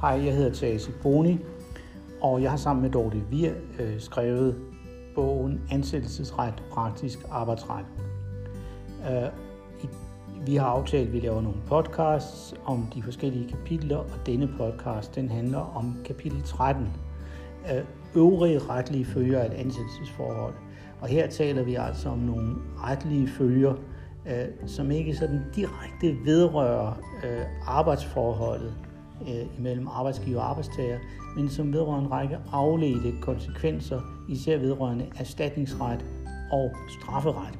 Hej, jeg hedder Tasi Boni, og jeg har sammen med Dorte Vier øh, skrevet bogen Ansættelsesret, praktisk arbejdsret. Øh, vi har aftalt, at vi laver nogle podcasts om de forskellige kapitler, og denne podcast den handler om kapitel 13, øh, øvrige retlige følger af et ansættelsesforhold. Og her taler vi altså om nogle retlige følger, øh, som ikke sådan direkte vedrører øh, arbejdsforholdet øh, imellem arbejdsgiver og arbejdstager, men som vedrører en række afledte konsekvenser, især vedrørende erstatningsret og strafferet.